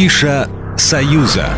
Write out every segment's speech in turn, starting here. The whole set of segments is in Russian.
Афиша «Союза».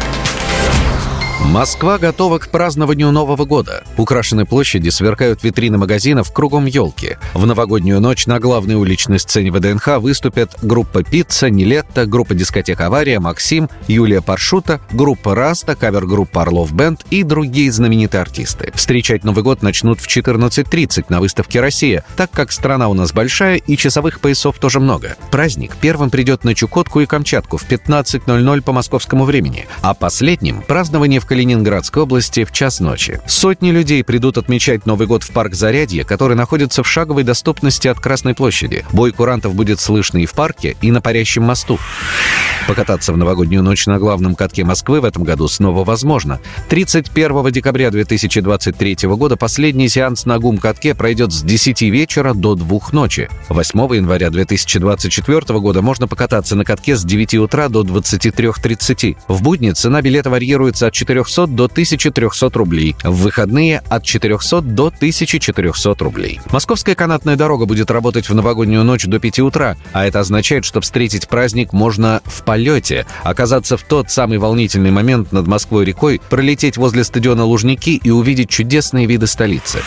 Москва готова к празднованию Нового года. Украшены площади, сверкают витрины магазинов, кругом елки. В новогоднюю ночь на главной уличной сцене ВДНХ выступят группа «Пицца», «Niletto», группа «Дискотека Авария», «Максим», Юлия Паршута, группа «Rasa», кавер-группа «Орлов Бенд» и другие знаменитые артисты. Встречать Новый год начнут в 14.30 на выставке «Россия», так как страна у нас большая и часовых поясов тоже много. Праздник первым придет на Чукотку и Камчатку в 15.00 по московскому времени, а последним – празднование в Калининградской области в час ночи. Сотни людей придут отмечать Новый год в парк Зарядье, который находится в шаговой доступности от Красной площади. Бой курантов будет слышно и в парке, и на парящем мосту. Покататься в новогоднюю ночь на главном катке Москвы в этом году снова возможно. 31 декабря 2023 года последний сеанс на ГУМ-катке пройдет с 10 вечера до 2 ночи. 8 января 2024 года можно покататься на катке с 9 утра до 23.30. В будни цена билета варьируется от 4 400 до 1300 рублей. В выходные от 400 до 1400 рублей. Московская канатная дорога будет работать в новогоднюю ночь до 5 утра, а это означает, что встретить праздник можно в полете, оказаться в тот самый волнительный момент над Москвой-рекой, пролететь возле стадиона Лужники и увидеть чудесные виды столицы.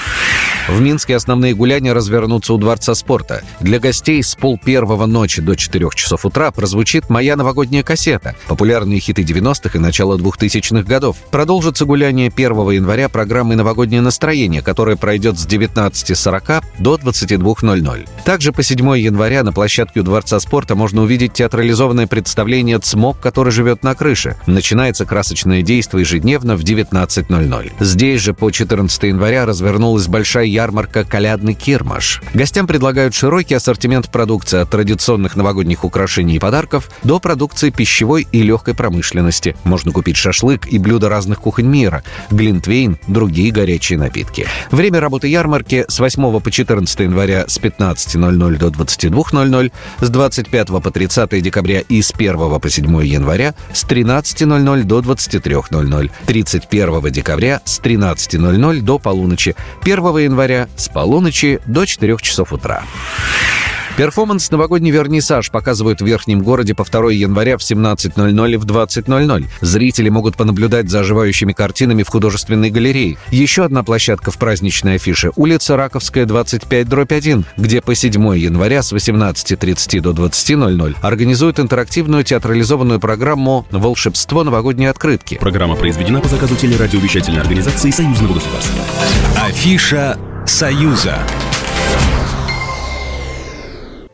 В Минске основные гуляния развернутся у Дворца спорта. Для гостей с пол первого ночи до 4 часов утра прозвучит «Моя новогодняя кассета», популярные хиты 90-х и начала 2000-х годов. Продолжится гуляние 1 января программы «Новогоднее настроение», которая пройдет с 19.40 до 22.00. Также по 7 января на площадке у Дворца спорта можно увидеть театрализованное представление «Цмок, который живет на крыше». Начинается красочное действие ежедневно в 19.00. Здесь же по 14 января развернулась большая ярмарка «Колядный Кирмаш». Гостям предлагают широкий ассортимент продукции от традиционных новогодних украшений и подарков до продукции пищевой и легкой промышленности. Можно купить шашлык и блюда разных кухонь мира, глинтвейн, другие горячие напитки. Время работы ярмарки с 8 по 14 января с 15.00 до 22.00, с 25 по 30 декабря и с 1 по 7 января с 13.00 до 23.00, 31 декабря с 13.00 до полуночи, 1 января января с полуночи до 4 часов утра. Перформанс «Новогодний вернисаж» показывают в Верхнем городе по 2 января в 17.00 и в 20.00. Зрители могут понаблюдать за оживающими картинами в художественной галерее. Еще одна площадка в праздничной афише – улица Раковская, 25, дробь 1, где по 7 января с 18.30 до 20.00 организуют интерактивную театрализованную программу «Волшебство новогодней открытки». Программа произведена по заказу телерадиовещательной организации Союзного государства. Афиша «Союза».